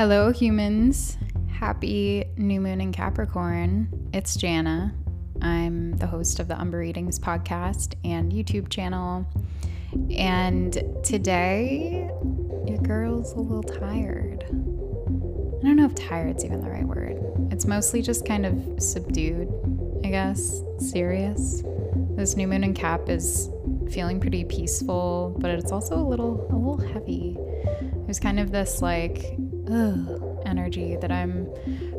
Hello, humans. Happy new moon in Capricorn. It's Jana. I'm the host of the Umbra Readings podcast and YouTube channel. And today, your girl's a little tired. I don't know if tired's even the right word. It's mostly just kind of subdued, I guess, serious. This new moon in Cap is feeling pretty peaceful, but it's also a little a little heavy. There's kind of this like ugh, energy that I'm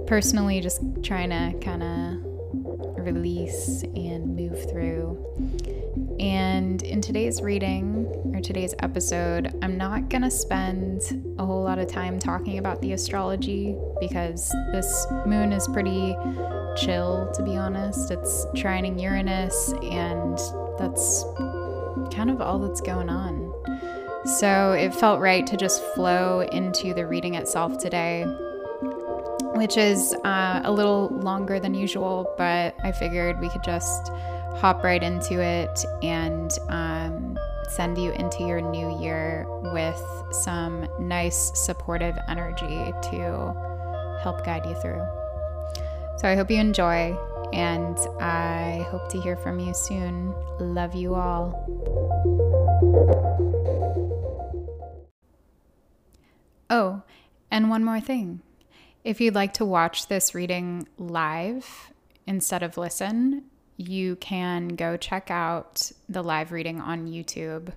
personally just trying to kind of release and move through. And in today's reading, or today's episode, I'm not going to spend a whole lot of time talking about the astrology because this moon is pretty chill, to be honest. It's trining Uranus, and that's kind of all that's going on. So it felt right to just flow into the reading itself today, which is uh, a little longer than usual, but I figured we could just hop right into it and um, send you into your new year with some nice supportive energy to help guide you through. So I hope you enjoy, and I hope to hear from you soon. Love you all. Oh, and one more thing. If you'd like to watch this reading live instead of listen, you can go check out the live reading on YouTube.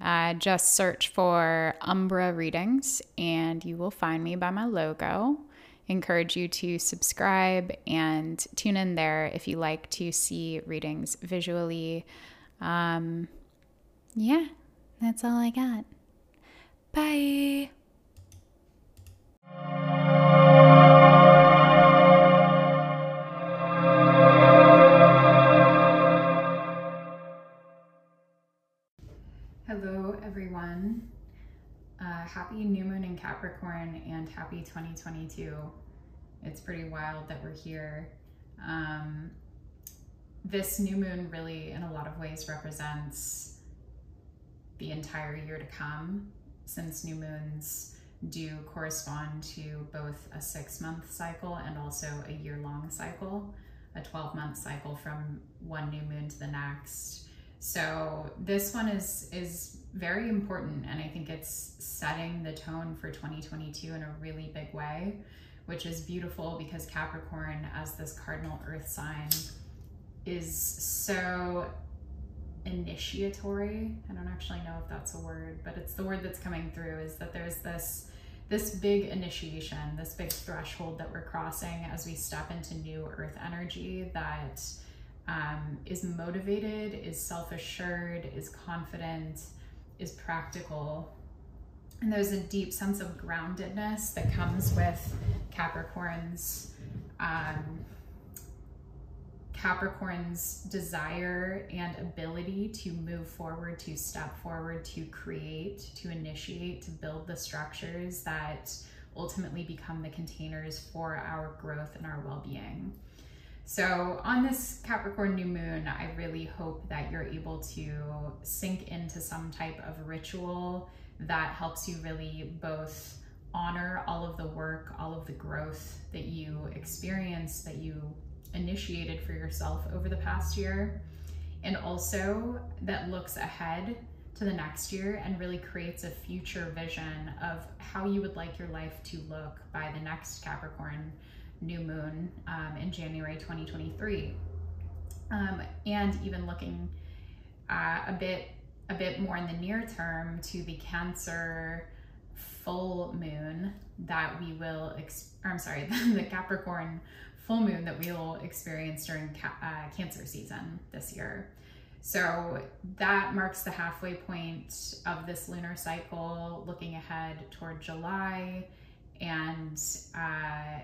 Uh, just search for Umbra Readings and you will find me by my logo. Encourage you to subscribe and tune in there if you like to see readings visually. Um, yeah, that's all I got. Bye. Hello, everyone. Uh, happy new moon in Capricorn and happy 2022. It's pretty wild that we're here. Um, this new moon really, in a lot of ways, represents the entire year to come, since new moons do correspond to both a six month cycle and also a year long cycle, a 12 month cycle from one new moon to the next. So this one is is very important and I think it's setting the tone for 2022 in a really big way, which is beautiful because Capricorn as this cardinal earth sign is so initiatory. I don't actually know if that's a word, but it's the word that's coming through is that there's this this big initiation, this big threshold that we're crossing as we step into new earth energy that um, is motivated, is self assured, is confident, is practical. And there's a deep sense of groundedness that comes with Capricorn's. Um, Capricorn's desire and ability to move forward, to step forward, to create, to initiate, to build the structures that ultimately become the containers for our growth and our well being. So, on this Capricorn new moon, I really hope that you're able to sink into some type of ritual that helps you really both honor all of the work, all of the growth that you experienced, that you initiated for yourself over the past year, and also that looks ahead to the next year and really creates a future vision of how you would like your life to look by the next Capricorn new moon um, in January 2023. Um, and even looking uh, a bit a bit more in the near term to the Cancer full moon that we will, ex- I'm sorry, the Capricorn full moon that we will experience during ca- uh, Cancer season this year. So that marks the halfway point of this lunar cycle, looking ahead toward July. And uh,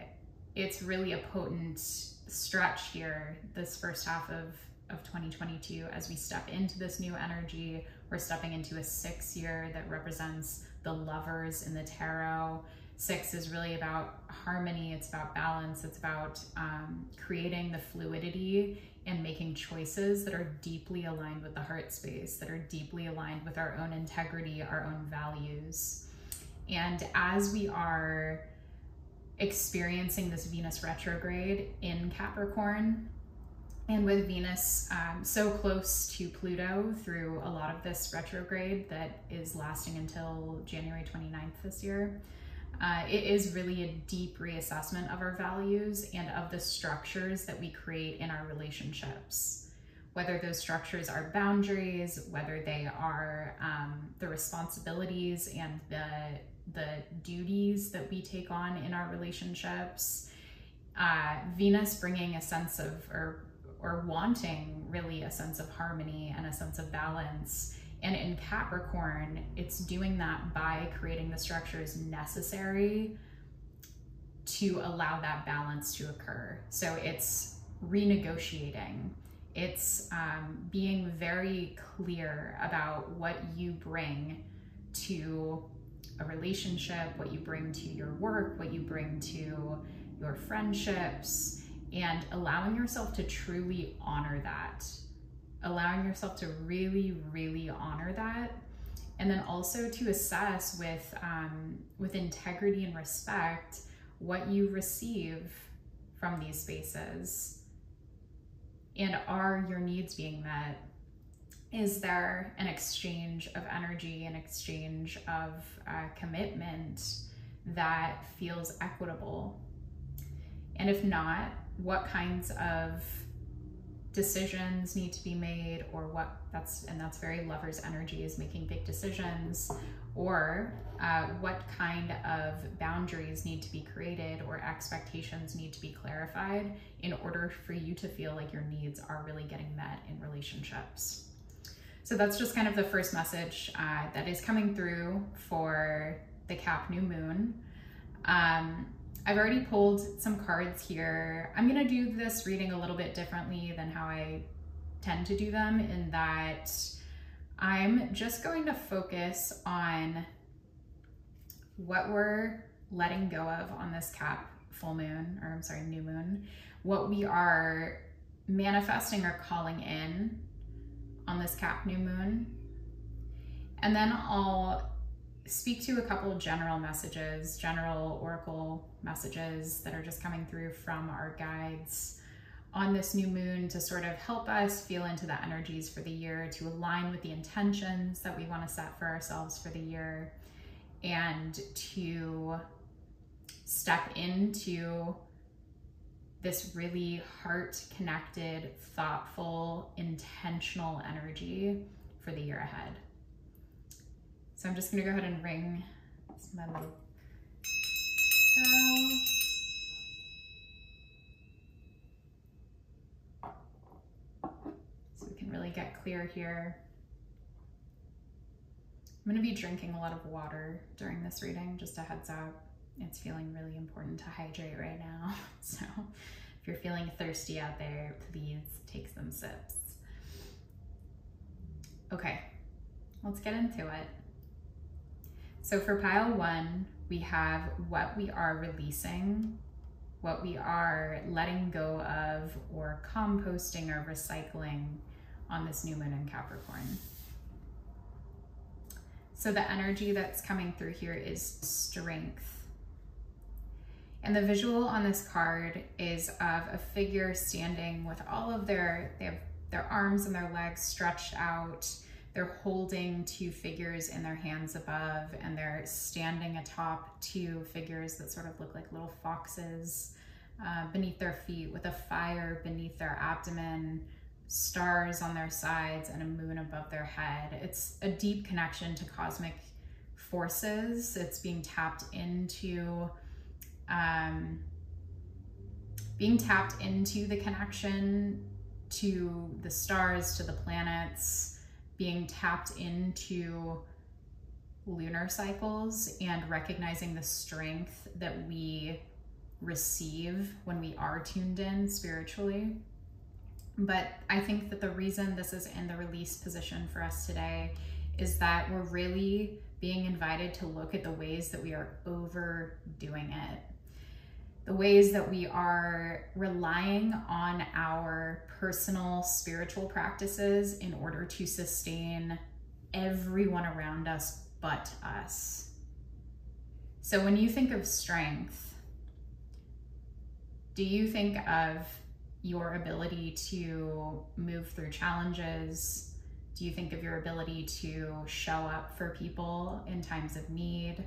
it's really a potent stretch here, this first half of, of 2022, as we step into this new energy. We're stepping into a six year that represents the lovers in the tarot. Six is really about harmony, it's about balance, it's about um, creating the fluidity and making choices that are deeply aligned with the heart space, that are deeply aligned with our own integrity, our own values. And as we are experiencing this Venus retrograde in Capricorn. And with Venus um, so close to Pluto through a lot of this retrograde that is lasting until January 29th this year, uh, it is really a deep reassessment of our values and of the structures that we create in our relationships. Whether those structures are boundaries, whether they are um, the responsibilities and the the duties that we take on in our relationships. Uh, Venus bringing a sense of, or, or wanting really a sense of harmony and a sense of balance. And in Capricorn, it's doing that by creating the structures necessary to allow that balance to occur. So it's renegotiating. It's um, being very clear about what you bring to a relationship, what you bring to your work, what you bring to your friendships, and allowing yourself to truly honor that. Allowing yourself to really, really honor that. And then also to assess with, um, with integrity and respect what you receive from these spaces. And are your needs being met? is there an exchange of energy, an exchange of uh, commitment that feels equitable? And if not, what kinds of decisions need to be made or what that's and that's very lovers energy is making big decisions or uh, what kind of boundaries need to be created or expectations need to be clarified in order for you to feel like your needs are really getting met in relationships so that's just kind of the first message uh, that is coming through for the Cap New Moon. Um, I've already pulled some cards here. I'm gonna do this reading a little bit differently than how I tend to do them in that I'm just going to focus on what we're letting go of on this cap full moon, or I'm sorry, new moon, what we are manifesting or calling in on this cap new moon. And then I'll speak to a couple general messages, general oracle messages that are just coming through from our guides on this new moon to sort of help us feel into the energies for the year, to align with the intentions that we want to set for ourselves for the year, and to step into this really heart connected, thoughtful, intentional energy for the year ahead. So I'm just gonna go ahead and ring my little bell. So we can really get clear here. I'm gonna be drinking a lot of water during this reading, just a heads up it's feeling really important to hydrate right now. So if you're feeling thirsty out there, please take some sips. Okay, let's get into it. So for pile one, we have what we are releasing, what we are letting go of or composting or recycling on this new moon in Capricorn. So the energy that's coming through here is strength and the visual on this card is of a figure standing with all of their, they have their arms and their legs stretched out. They're holding two figures in their hands above and they're standing atop two figures that sort of look like little foxes uh, beneath their feet with a fire beneath their abdomen, stars on their sides and a moon above their head. It's a deep connection to cosmic forces. It's being tapped into um, being tapped into the connection to the stars, to the planets, being tapped into lunar cycles and recognizing the strength that we receive when we are tuned in spiritually. But I think that the reason this is in the release position for us today is that we're really being invited to look at the ways that we are overdoing it the ways that we are relying on our personal spiritual practices in order to sustain everyone around us but us. So when you think of strength, Do you think of your ability to move through challenges? Do you think of your ability to show up for people in times of need?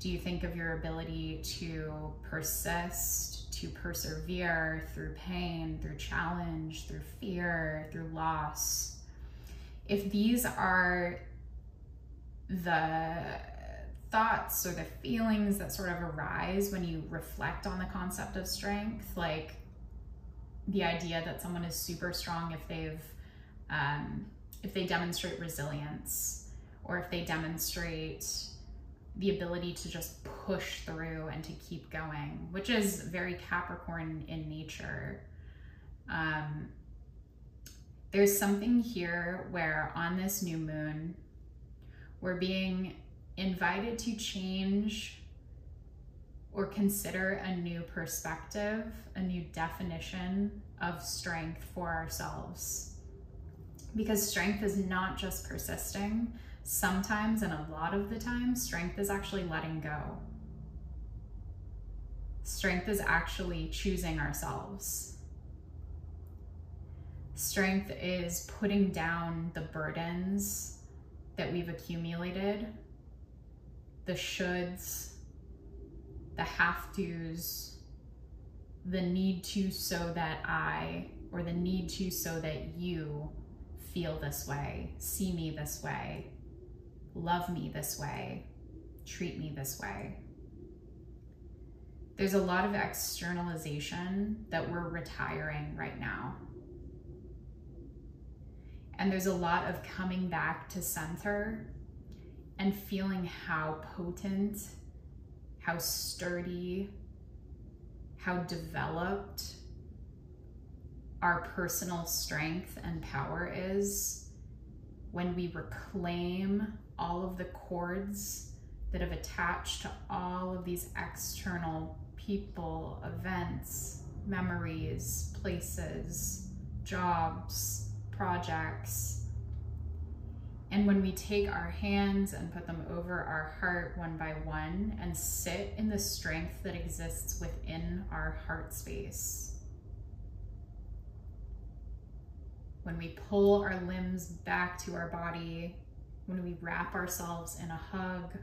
Do you think of your ability to persist, to persevere through pain, through challenge, through fear, through loss? If these are the thoughts or the feelings that sort of arise when you reflect on the concept of strength, like the idea that someone is super strong if they've um, if they demonstrate resilience or if they demonstrate the ability to just push through and to keep going, which is very Capricorn in nature. Um, there's something here where on this new moon, we're being invited to change or consider a new perspective, a new definition of strength for ourselves. Because strength is not just persisting. Sometimes, and a lot of the time, strength is actually letting go. Strength is actually choosing ourselves. Strength is putting down the burdens that we've accumulated, the shoulds, the have tos, the need to so that I, or the need to so that you feel this way, see me this way, love me this way, treat me this way. There's a lot of externalization that we're retiring right now. And there's a lot of coming back to center and feeling how potent, how sturdy, how developed our personal strength and power is when we reclaim all of the cords that have attached to all of these external people, events, memories, places, jobs, projects. And when we take our hands and put them over our heart one by one and sit in the strength that exists within our heart space, when we pull our limbs back to our body, when we wrap ourselves in a hug,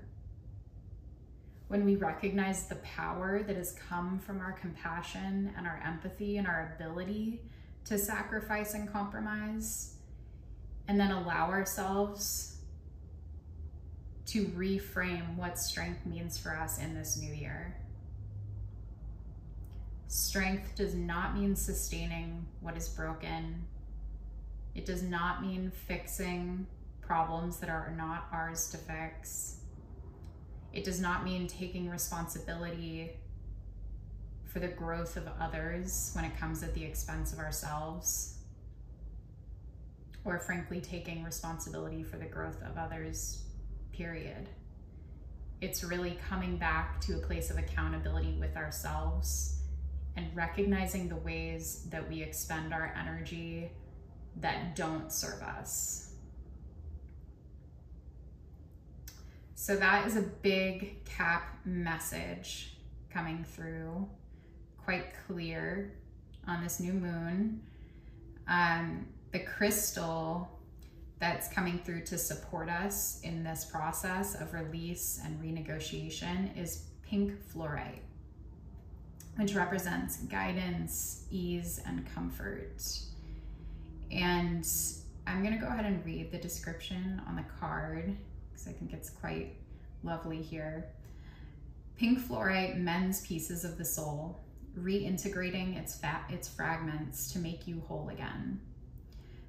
when we recognize the power that has come from our compassion and our empathy and our ability to sacrifice and compromise, and then allow ourselves to reframe what strength means for us in this new year. Strength does not mean sustaining what is broken. It does not mean fixing problems that are not ours to fix. It does not mean taking responsibility for the growth of others when it comes at the expense of ourselves, or frankly, taking responsibility for the growth of others, period. It's really coming back to a place of accountability with ourselves and recognizing the ways that we expend our energy that don't serve us. So that is a big cap message coming through, quite clear on this new moon. Um, the crystal that's coming through to support us in this process of release and renegotiation is pink fluorite, which represents guidance, ease, and comfort. And I'm gonna go ahead and read the description on the card because I think it's quite lovely here. Pink fluorite mends pieces of the soul, reintegrating its fat, its fragments to make you whole again.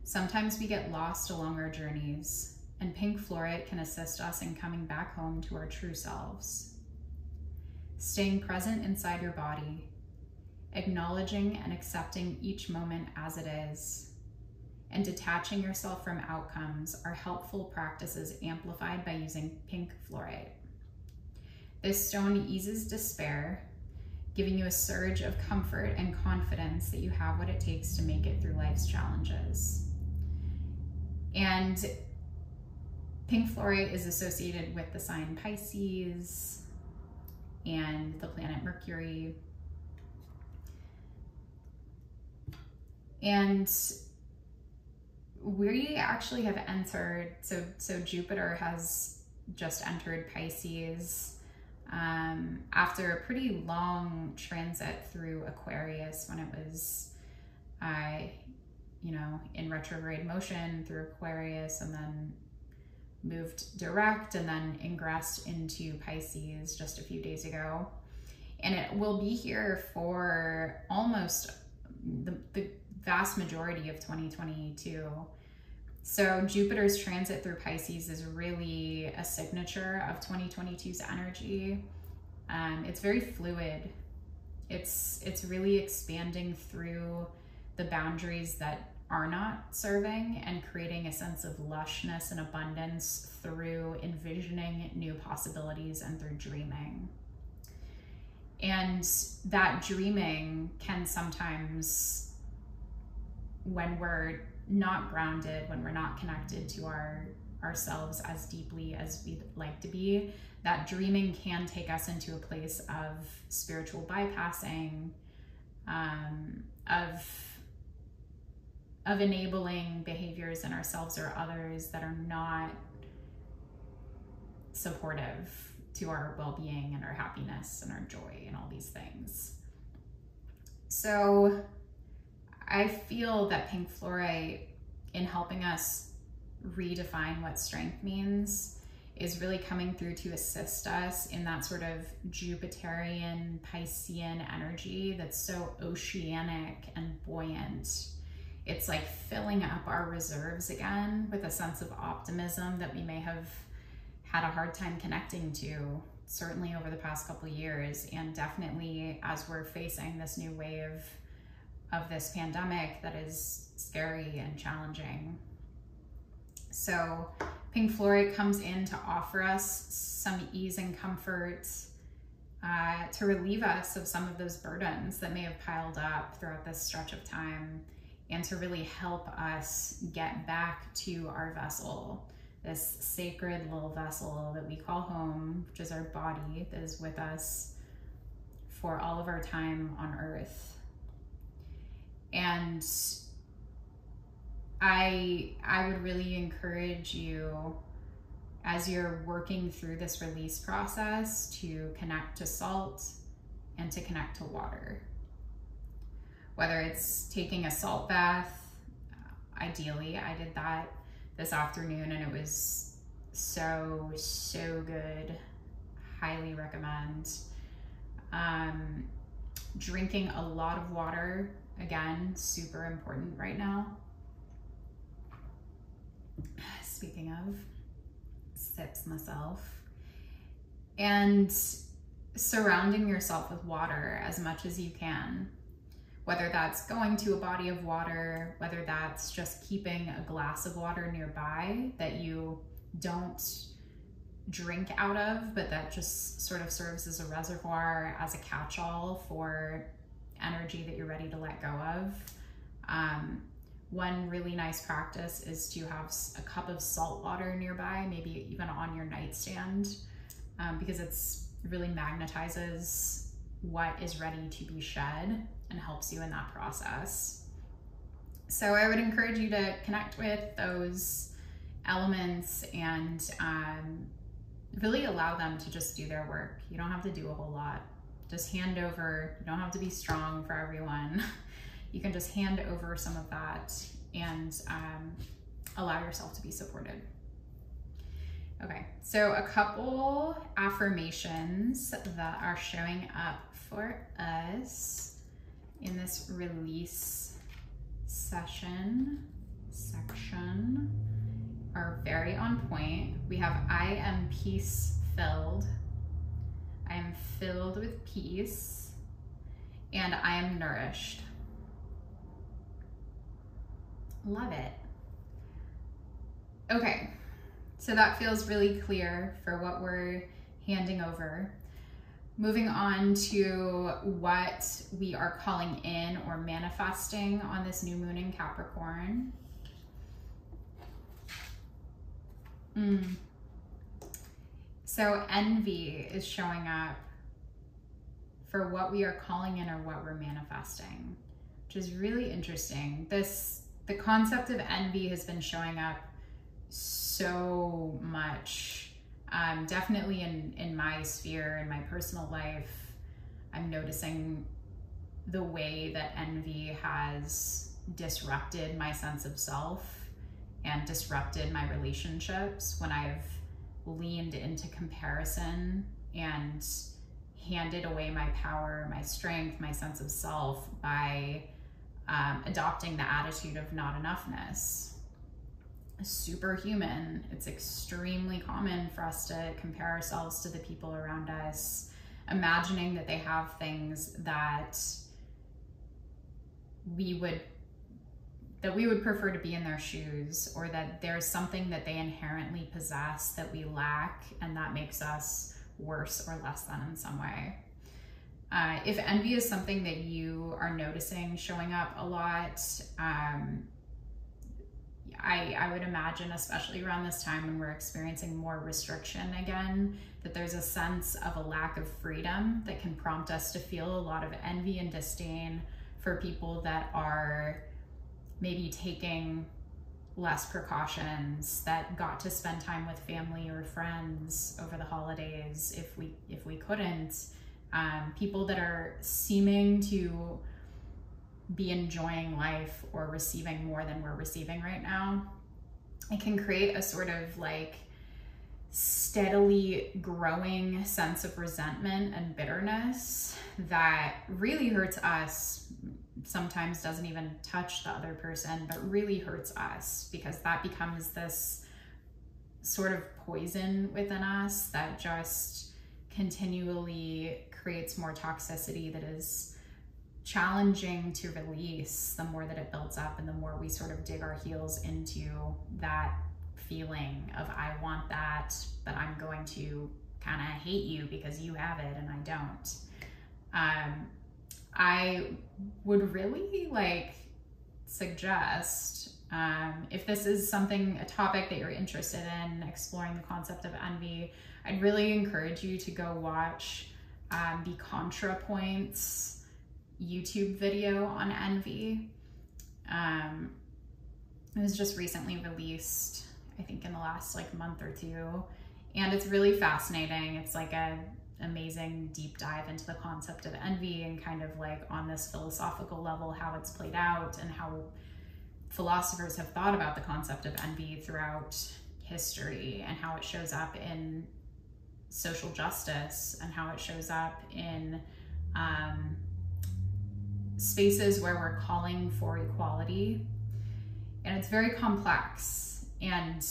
Sometimes we get lost along our journeys, and pink fluorite can assist us in coming back home to our true selves. Staying present inside your body, acknowledging and accepting each moment as it is, and detaching yourself from outcomes are helpful practices amplified by using pink fluorite. This stone eases despair, giving you a surge of comfort and confidence that you have what it takes to make it through life's challenges. And pink fluorite is associated with the sign Pisces and the planet Mercury. And we actually have entered, so, so Jupiter has just entered Pisces um, after a pretty long transit through Aquarius when it was, I, you know, in retrograde motion through Aquarius and then moved direct and then ingressed into Pisces just a few days ago. And it will be here for almost the, the vast majority of 2022. So Jupiter's transit through Pisces is really a signature of 2022's energy. Um, it's very fluid. It's it's really expanding through the boundaries that are not serving and creating a sense of lushness and abundance through envisioning new possibilities and through dreaming. And that dreaming can sometimes, when we're not grounded, when we're not connected to our ourselves as deeply as we'd like to be, that dreaming can take us into a place of spiritual bypassing, um, of of enabling behaviors in ourselves or others that are not supportive to our well-being and our happiness and our joy and all these things. So I feel that pink fluorite in helping us redefine what strength means is really coming through to assist us in that sort of Jupiterian Piscean energy that's so oceanic and buoyant. It's like filling up our reserves again with a sense of optimism that we may have had a hard time connecting to certainly over the past couple years. And definitely as we're facing this new wave of this pandemic that is scary and challenging. So pink fluorite comes in to offer us some ease and comfort uh, to relieve us of some of those burdens that may have piled up throughout this stretch of time and to really help us get back to our vessel, this sacred little vessel that we call home, which is our body that is with us for all of our time on earth. And I I would really encourage you as you're working through this release process to connect to salt and to connect to water whether it's taking a salt bath, uh, ideally, I did that this afternoon and it was so, so good. Highly recommend. Um, drinking a lot of water, again, super important right now. Speaking of, sips myself. And surrounding yourself with water as much as you can whether that's going to a body of water, whether that's just keeping a glass of water nearby that you don't drink out of, but that just sort of serves as a reservoir, as a catch all for energy that you're ready to let go of. Um, one really nice practice is to have a cup of salt water nearby, maybe even on your nightstand, um, because it's really magnetizes what is ready to be shed and helps you in that process. So I would encourage you to connect with those elements and um, really allow them to just do their work. You don't have to do a whole lot. Just hand over, you don't have to be strong for everyone. you can just hand over some of that and um, allow yourself to be supported. Okay, so a couple affirmations that are showing up for us in this release session section are very on point. We have I am peace filled. I am filled with peace and I am nourished. Love it. Okay, so that feels really clear for what we're handing over. Moving on to what we are calling in or manifesting on this new moon in Capricorn. Mm. So envy is showing up for what we are calling in or what we're manifesting, which is really interesting. This the concept of envy has been showing up so much. Um, definitely in in my sphere in my personal life, I'm noticing the way that envy has disrupted my sense of self and disrupted my relationships when I've leaned into comparison and handed away my power, my strength, my sense of self by um, adopting the attitude of not enoughness. Superhuman. It's extremely common for us to compare ourselves to the people around us, imagining that they have things that we would that we would prefer to be in their shoes or that there's something that they inherently possess that we lack and that makes us worse or less than in some way. Uh, if envy is something that you are noticing showing up a lot, um, I, I would imagine, especially around this time when we're experiencing more restriction again, that there's a sense of a lack of freedom that can prompt us to feel a lot of envy and disdain for people that are maybe taking less precautions that got to spend time with family or friends over the holidays if we if we couldn't. Um, people that are seeming to be enjoying life or receiving more than we're receiving right now it can create a sort of like steadily growing sense of resentment and bitterness that really hurts us sometimes doesn't even touch the other person, but really hurts us because that becomes this sort of poison within us that just continually creates more toxicity that is challenging to release the more that it builds up and the more we sort of dig our heels into that feeling of I want that, but I'm going to kind of hate you because you have it and I don't. Um, I would really like suggest um, if this is something, a topic that you're interested in exploring the concept of envy, I'd really encourage you to go watch um, the ContraPoints YouTube video on envy. Um, it was just recently released, I think in the last like month or two. And it's really fascinating. It's like a amazing deep dive into the concept of envy and kind of like on this philosophical level how it's played out and how philosophers have thought about the concept of envy throughout history and how it shows up in social justice and how it shows up in um, spaces where we're calling for equality. And it's very complex. And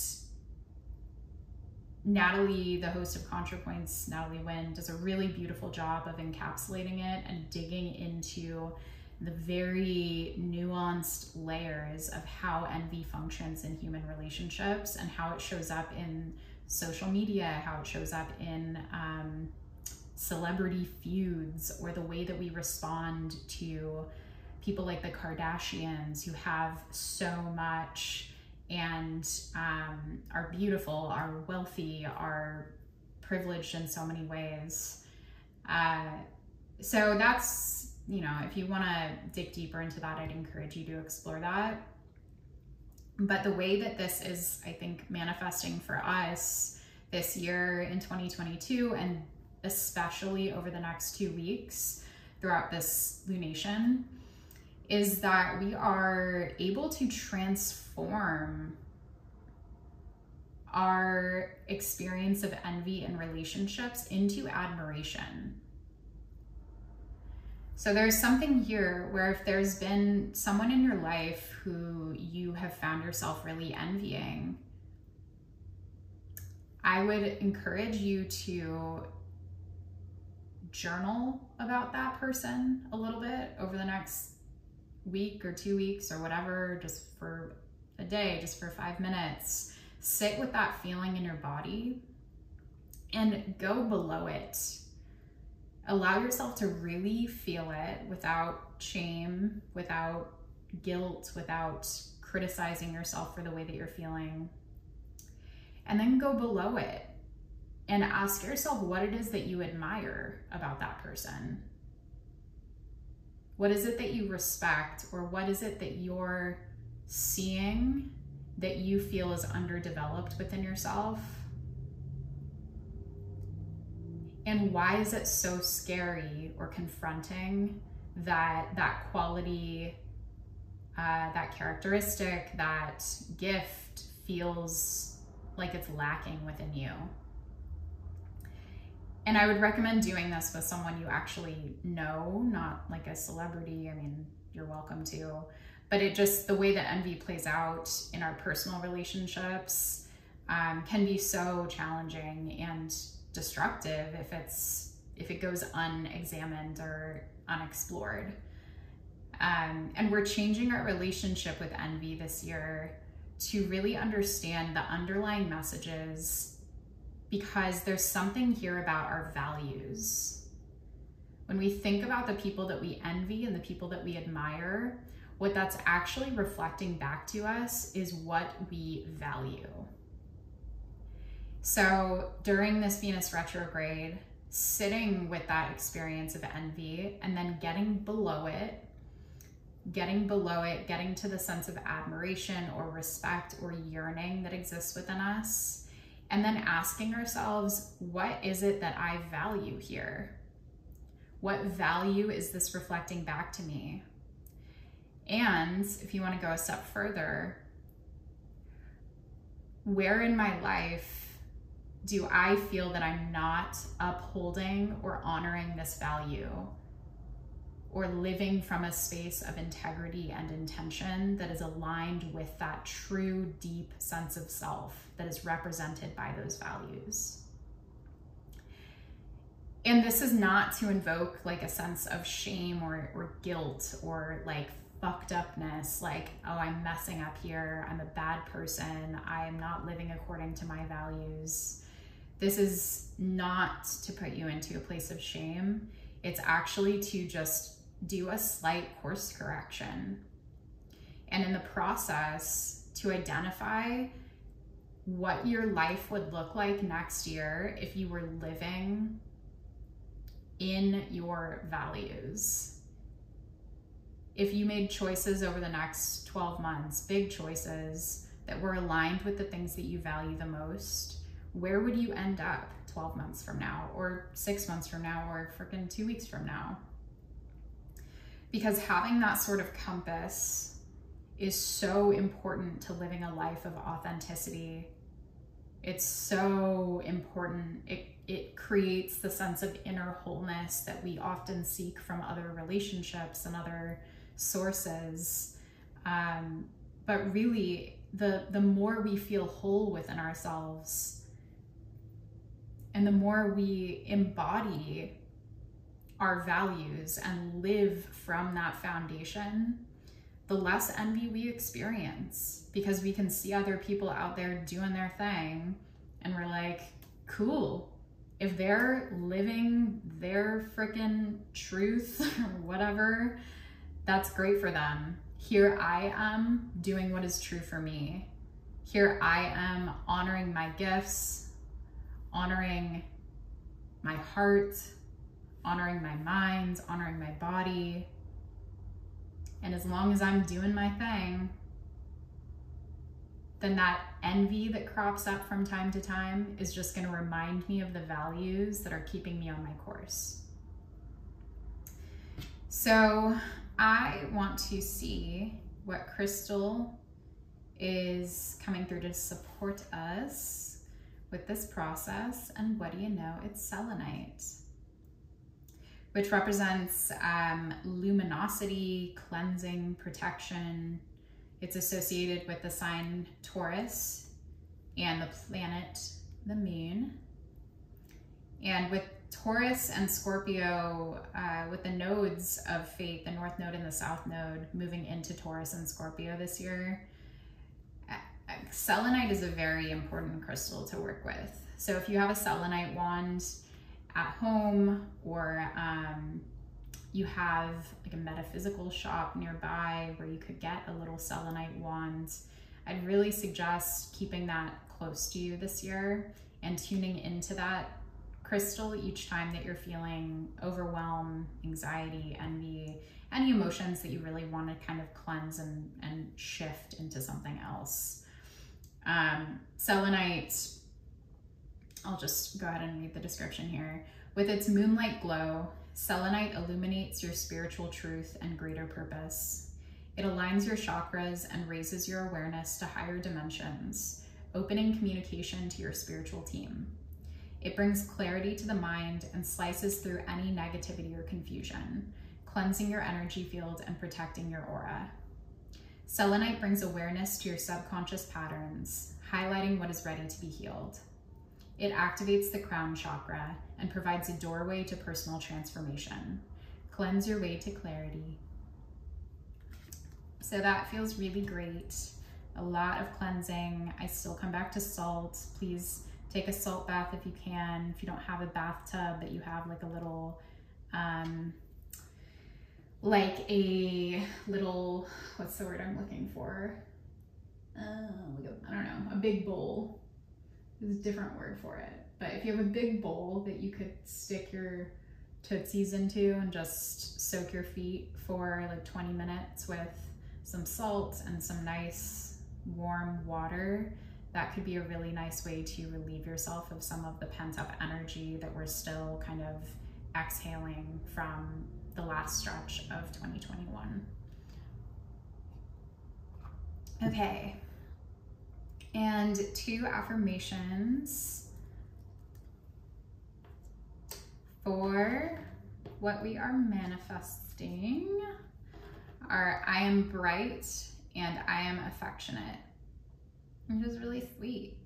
Natalie, the host of ContraPoints, Natalie Wynn, does a really beautiful job of encapsulating it and digging into the very nuanced layers of how envy functions in human relationships and how it shows up in social media, how it shows up in um, celebrity feuds, or the way that we respond to people like the Kardashians who have so much and um, are beautiful, are wealthy, are privileged in so many ways. Uh, so that's, you know, if you want to dig deeper into that, I'd encourage you to explore that. But the way that this is, I think, manifesting for us this year in 2022, and especially over the next two weeks throughout this lunation, is that we are able to transform our experience of envy and relationships into admiration. So there's something here where if there's been someone in your life who you have found yourself really envying, I would encourage you to journal about that person a little bit over the next week or two weeks or whatever, just for a day, just for five minutes, sit with that feeling in your body and go below it. Allow yourself to really feel it without shame, without guilt, without criticizing yourself for the way that you're feeling. And then go below it and ask yourself what it is that you admire about that person What is it that you respect, or what is it that you're seeing that you feel is underdeveloped within yourself? And why is it so scary or confronting that that quality, uh, that characteristic, that gift feels like it's lacking within you? And I would recommend doing this with someone you actually know, not like a celebrity. I mean, you're welcome to. But it just, the way that envy plays out in our personal relationships um, can be so challenging and destructive if it's if it goes unexamined or unexplored. Um, and we're changing our relationship with envy this year to really understand the underlying messages because there's something here about our values. When we think about the people that we envy and the people that we admire, what that's actually reflecting back to us is what we value. So during this Venus retrograde, sitting with that experience of envy and then getting below it, getting below it, getting to the sense of admiration or respect or yearning that exists within us, and then asking ourselves, what is it that I value here? What value is this reflecting back to me? And if you want to go a step further, where in my life do I feel that I'm not upholding or honoring this value or living from a space of integrity and intention that is aligned with that true, deep sense of self that is represented by those values? And this is not to invoke like a sense of shame or, or guilt or like fucked upness like oh i'm messing up here i'm a bad person i'm not living according to my values this is not to put you into a place of shame. It's actually to just do a slight course correction. And in the process, to identify what your life would look like next year if you were living in your values. If you made choices over the next 12 months, big choices that were aligned with the things that you value the most, where would you end up 12 months from now or six months from now or freaking two weeks from now? Because having that sort of compass is so important to living a life of authenticity. It's so important. It, it creates the sense of inner wholeness that we often seek from other relationships and other sources. Um, but really, the, the more we feel whole within ourselves, and the more we embody our values and live from that foundation, the less envy we experience because we can see other people out there doing their thing and we're like, cool. If they're living their freaking truth or whatever, that's great for them. Here I am doing what is true for me. Here I am honoring my gifts, honoring my heart, honoring my mind, honoring my body. And as long as I'm doing my thing, then that envy that crops up from time to time is just going to remind me of the values that are keeping me on my course. So I want to see what crystal is coming through to support us with this process. And what do you know? It's selenite, which represents um, luminosity, cleansing, protection. It's associated with the sign Taurus and the planet, the moon. And with Taurus and Scorpio, uh, with the nodes of fate, the North Node and the South Node moving into Taurus and Scorpio this year, selenite is a very important crystal to work with. So if you have a selenite wand at home or um, you have like a metaphysical shop nearby where you could get a little selenite wand, I'd really suggest keeping that close to you this year and tuning into that crystal each time that you're feeling overwhelm, anxiety, envy, any emotions that you really want to kind of cleanse and, and shift into something else. Um, selenite, I'll just go ahead and read the description here. With its moonlight glow, selenite illuminates your spiritual truth and greater purpose. It aligns your chakras and raises your awareness to higher dimensions, opening communication to your spiritual team. It brings clarity to the mind and slices through any negativity or confusion, cleansing your energy field and protecting your aura. Selenite brings awareness to your subconscious patterns, highlighting what is ready to be healed. It activates the crown chakra and provides a doorway to personal transformation. Cleanse your way to clarity. So that feels really great. A lot of cleansing. I still come back to salt. Please take a salt bath if you can. If you don't have a bathtub, but you have like a little, um, like a little, what's the word I'm looking for? Uh, I don't know, a big bowl. There's a different word for it. But if you have a big bowl that you could stick your tootsies into and just soak your feet for like 20 minutes with some salt and some nice warm water, that could be a really nice way to relieve yourself of some of the pent up energy that we're still kind of exhaling from the last stretch of 2021. Okay, and two affirmations for what we are manifesting are I am bright and I am affectionate which is really sweet.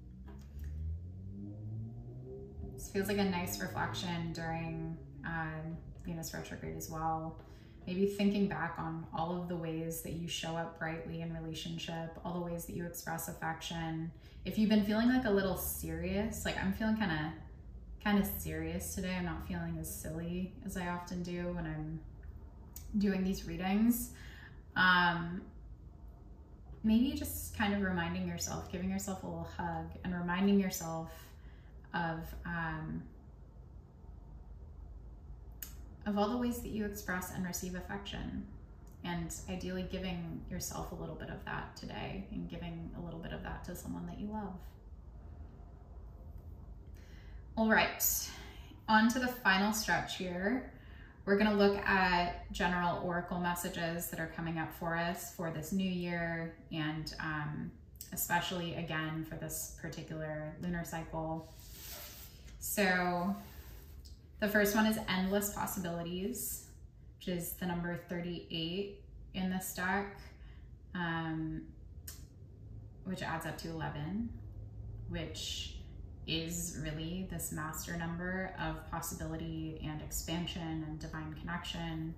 This feels like a nice reflection during um, Venus retrograde as well. Maybe thinking back on all of the ways that you show up brightly in relationship, all the ways that you express affection. If you've been feeling like a little serious, like I'm feeling kind of kind of serious today. I'm not feeling as silly as I often do when I'm doing these readings. Um, maybe just kind of reminding yourself, giving yourself a little hug, and reminding yourself of um, of all the ways that you express and receive affection, and ideally giving yourself a little bit of that today, and giving a little bit of that to someone that you love. All right, on to the final stretch here. We're going to look at general oracle messages that are coming up for us for this new year and um, especially again for this particular lunar cycle. So the first one is Endless Possibilities, which is the number 38 in this deck, um, which adds up to 11, which is really this master number of possibility and expansion and divine connection.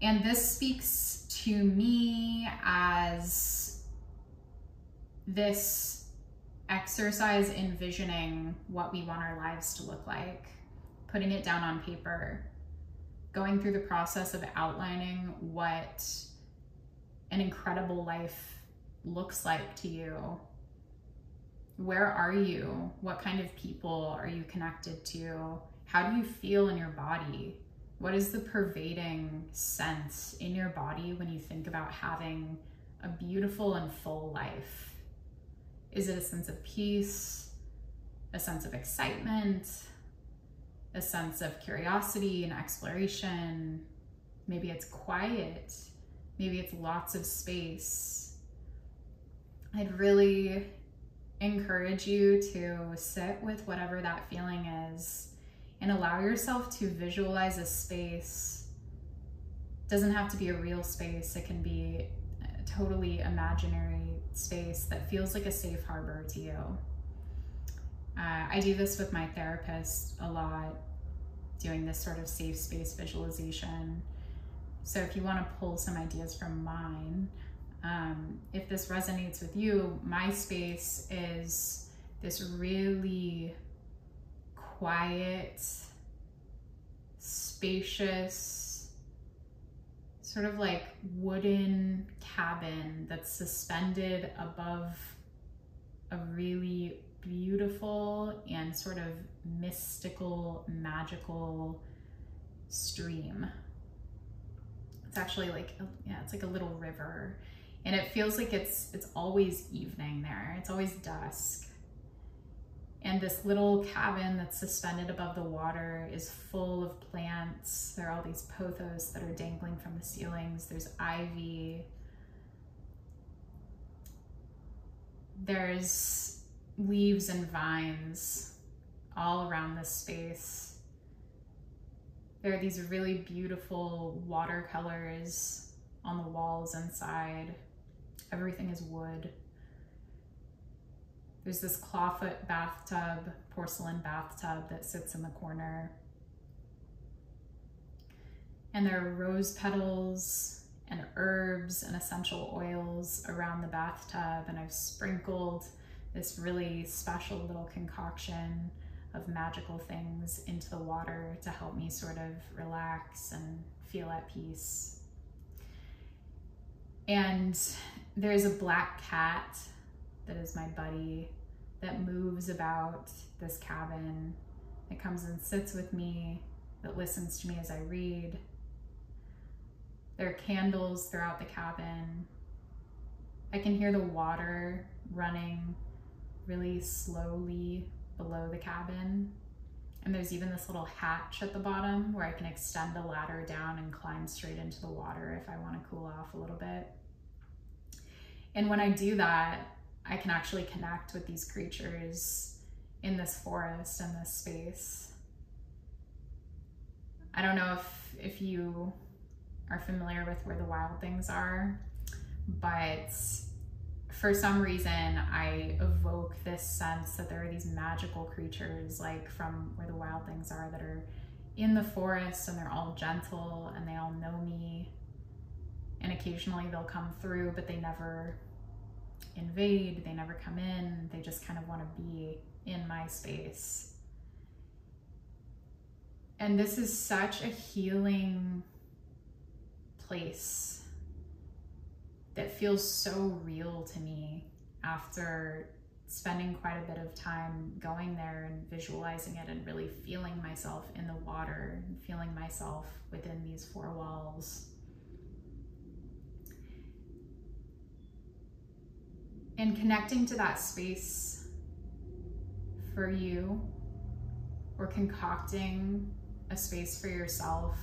And this speaks to me as this exercise envisioning what we want our lives to look like, putting it down on paper, going through the process of outlining what an incredible life looks like to you where are you? What kind of people are you connected to? How do you feel in your body? What is the pervading sense in your body when you think about having a beautiful and full life? Is it a sense of peace, a sense of excitement, a sense of curiosity and exploration? Maybe it's quiet, maybe it's lots of space. I'd really encourage you to sit with whatever that feeling is and allow yourself to visualize a space. It doesn't have to be a real space, it can be a totally imaginary space that feels like a safe harbor to you. Uh, I do this with my therapist a lot, doing this sort of safe space visualization. So if you want to pull some ideas from mine, um, if this resonates with you, my space is this really quiet, spacious, sort of like wooden cabin that's suspended above a really beautiful and sort of mystical, magical stream. It's actually like, yeah, it's like a little river. And it feels like it's it's always evening there. It's always dusk. And this little cabin that's suspended above the water is full of plants. There are all these pothos that are dangling from the ceilings. There's ivy. There's leaves and vines all around this space. There are these really beautiful watercolors on the walls inside. Everything is wood. There's this clawfoot bathtub, porcelain bathtub that sits in the corner. And there are rose petals and herbs and essential oils around the bathtub. And I've sprinkled this really special little concoction of magical things into the water to help me sort of relax and feel at peace. And there's a black cat that is my buddy that moves about this cabin, that comes and sits with me, that listens to me as I read. There are candles throughout the cabin. I can hear the water running really slowly below the cabin. And there's even this little hatch at the bottom where I can extend the ladder down and climb straight into the water if I want to cool off a little bit. And when I do that, I can actually connect with these creatures in this forest and this space. I don't know if, if you are familiar with where the wild things are, but for some reason I evoke this sense that there are these magical creatures like from where the wild things are that are in the forest and they're all gentle and they all know me and occasionally they'll come through but they never invade, they never come in, they just kind of want to be in my space. And this is such a healing place that feels so real to me after spending quite a bit of time going there and visualizing it and really feeling myself in the water and feeling myself within these four walls. and connecting to that space for you or concocting a space for yourself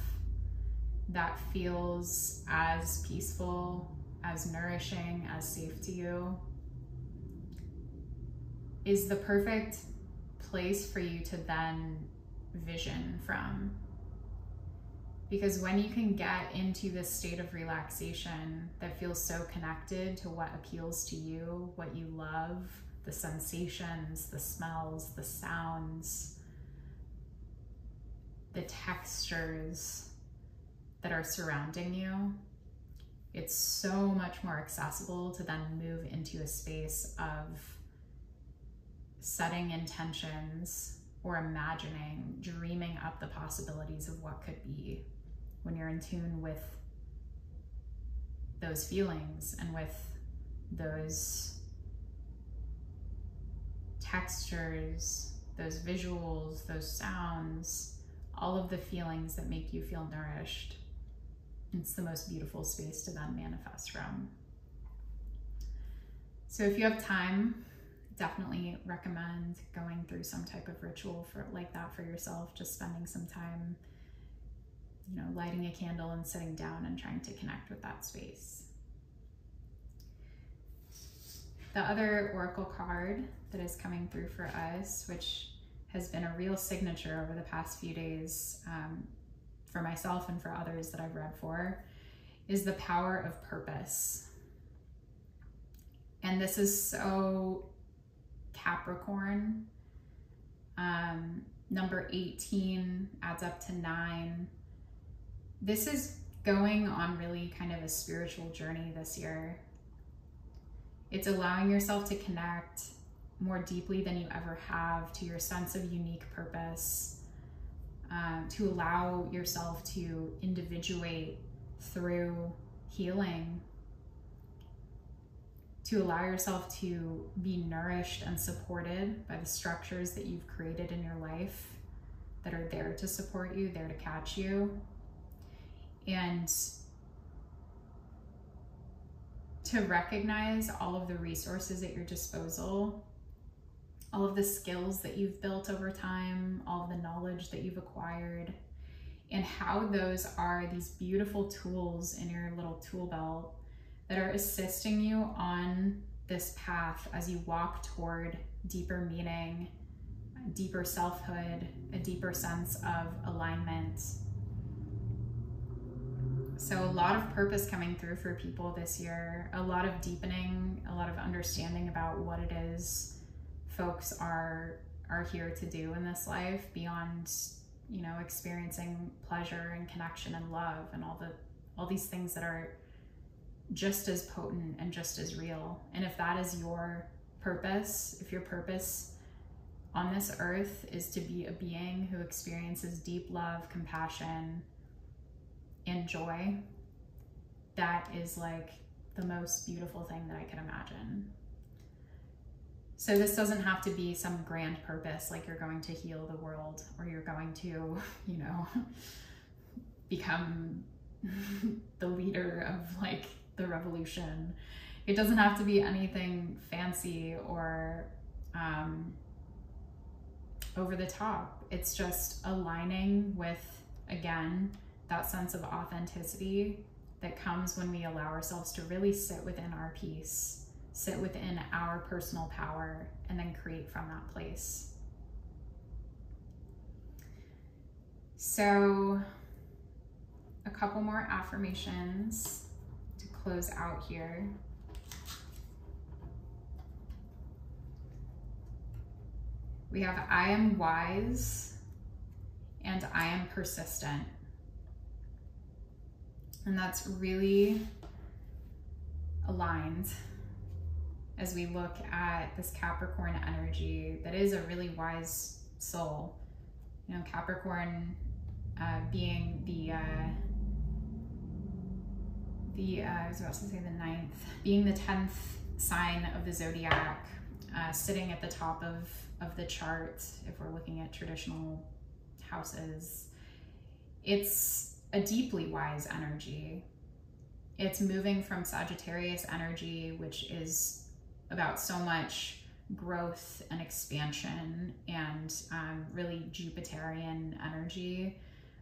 that feels as peaceful, as nourishing, as safe to you is the perfect place for you to then vision from. Because when you can get into this state of relaxation that feels so connected to what appeals to you, what you love, the sensations, the smells, the sounds, the textures that are surrounding you, it's so much more accessible to then move into a space of setting intentions or imagining, dreaming up the possibilities of what could be when you're in tune with those feelings and with those textures, those visuals, those sounds, all of the feelings that make you feel nourished. It's the most beautiful space to then manifest from. So if you have time, definitely recommend going through some type of ritual for like that for yourself, just spending some time you know, lighting a candle and sitting down and trying to connect with that space. The other oracle card that is coming through for us, which has been a real signature over the past few days um, for myself and for others that I've read for, is the power of purpose. And this is so Capricorn. Um, number 18 adds up to nine this is going on really kind of a spiritual journey this year. It's allowing yourself to connect more deeply than you ever have to your sense of unique purpose, um, to allow yourself to individuate through healing, to to allow yourself to be nourished and supported by the structures that you've created in your life that are there to support you, there to catch you. And to recognize all of the resources at your disposal, all of the skills that you've built over time, all the knowledge that you've acquired, and how those are these beautiful tools in your little tool belt that are assisting you on this path as you walk toward deeper meaning, deeper selfhood, a deeper sense of alignment. So, a lot of purpose coming through for people this year, a lot of deepening, a lot of understanding about what it is folks are are here to do in this life beyond you know experiencing pleasure and connection and love and all the all these things that are just as potent and just as real. And if that is your purpose if your purpose on this earth is to be a being who experiences deep love compassion and joy that is like the most beautiful thing that i can imagine so this doesn't have to be some grand purpose like you're going to heal the world or you're going to, you know, become the leader of like the revolution. It doesn't have to be anything fancy or um, over the top. It's just aligning with, again, that sense of authenticity that comes when we allow ourselves to really sit within our peace sit within our personal power, and then create from that place. So, a couple more affirmations to close out here. We have I am wise and I am persistent. And that's really aligned as we look at this Capricorn energy that is a really wise soul. You know, Capricorn uh, being the uh, the uh, I was about to say the ninth, being the tenth sign of the zodiac, uh, sitting at the top of of the chart. If we're looking at traditional houses, it's a deeply wise energy. It's moving from Sagittarius energy, which is about so much growth and expansion and um, really Jupiterian energy,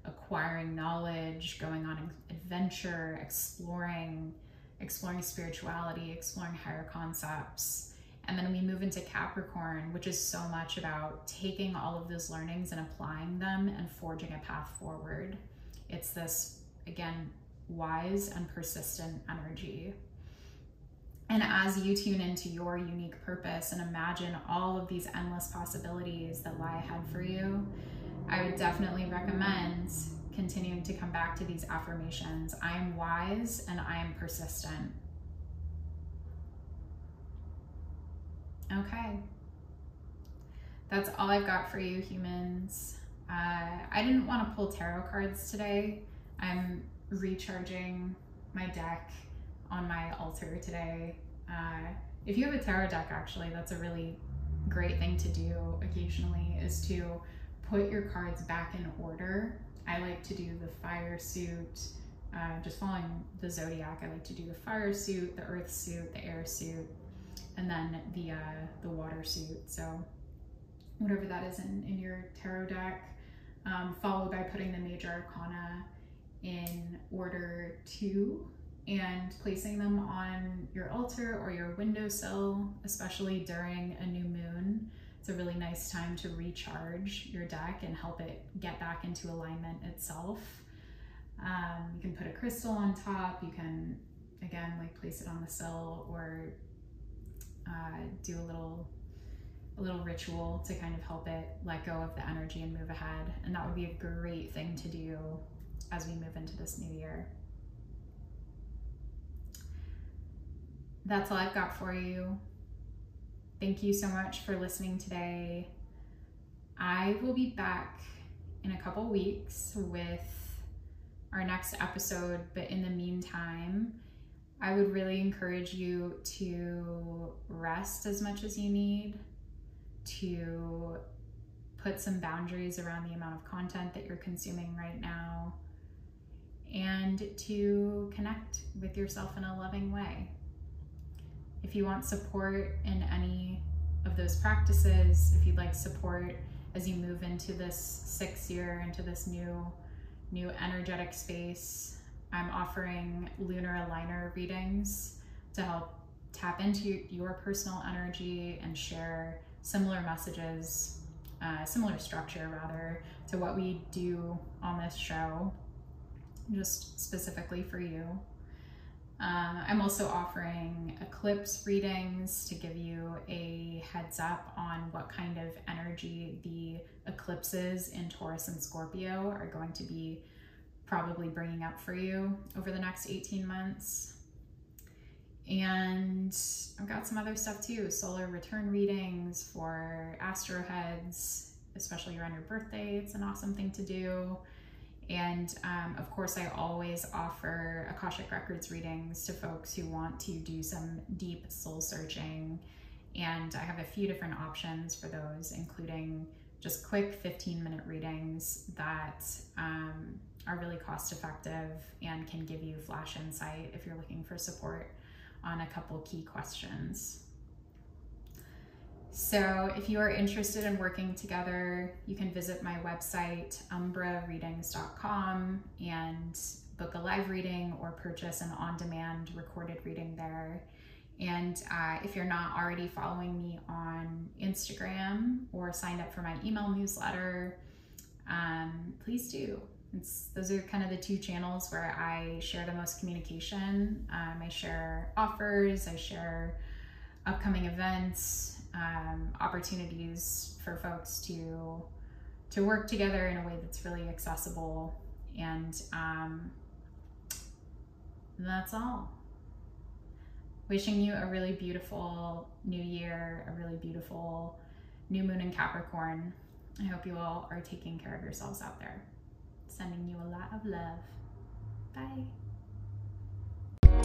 acquiring knowledge, going on adventure, exploring, exploring spirituality, exploring higher concepts. And then we move into Capricorn, which is so much about taking all of those learnings and applying them and forging a path forward. It's this, again, wise and persistent energy. And as you tune into your unique purpose and imagine all of these endless possibilities that lie ahead for you, I would definitely recommend continuing to come back to these affirmations. I am wise and I am persistent. Okay. That's all I've got for you, humans. Uh, I didn't want to pull tarot cards today. I'm recharging my deck on my altar today. Uh, if you have a tarot deck, actually, that's a really great thing to do occasionally is to put your cards back in order. I like to do the fire suit, uh, just following the zodiac. I like to do the fire suit, the earth suit, the air suit, and then the uh, the water suit. So whatever that is in, in your tarot deck, um, followed by putting the major arcana in order two and placing them on your altar or your windowsill, especially during a new moon. It's a really nice time to recharge your deck and help it get back into alignment itself. Um, you can put a crystal on top. You can, again, like place it on the sill or uh, do a little a little ritual to kind of help it let go of the energy and move ahead. And that would be a great thing to do as we move into this new year. That's all I've got for you. Thank you so much for listening today. I will be back in a couple weeks with our next episode, but in the meantime, I would really encourage you to rest as much as you need, to put some boundaries around the amount of content that you're consuming right now, and to connect with yourself in a loving way. If you want support in any of those practices, if you'd like support as you move into this sixth year, into this new, new energetic space, I'm offering lunar aligner readings to help tap into your personal energy and share similar messages, uh, similar structure rather, to what we do on this show, just specifically for you. Uh, I'm also offering eclipse readings to give you a heads up on what kind of energy the eclipses in Taurus and Scorpio are going to be probably bringing up for you over the next 18 months. And I've got some other stuff too solar return readings for astro heads, especially around your birthday. It's an awesome thing to do. And um, of course, I always offer Akashic Records readings to folks who want to do some deep soul searching. And I have a few different options for those, including just quick 15 minute readings that um, are really cost effective and can give you flash insight if you're looking for support on a couple key questions. So if you are interested in working together, you can visit my website, umbrareadings.com, and book a live reading or purchase an on-demand recorded reading there. And uh, if you're not already following me on Instagram or signed up for my email newsletter, um, please do. It's, those are kind of the two channels where I share the most communication. Um, I share offers, I share upcoming events, um, opportunities for folks to to work together in a way that's really accessible. And um, that's all. Wishing you a really beautiful new year a really beautiful new moon in capricorn. I hope you all are taking care of yourselves out there. Sending you a lot of love. Bye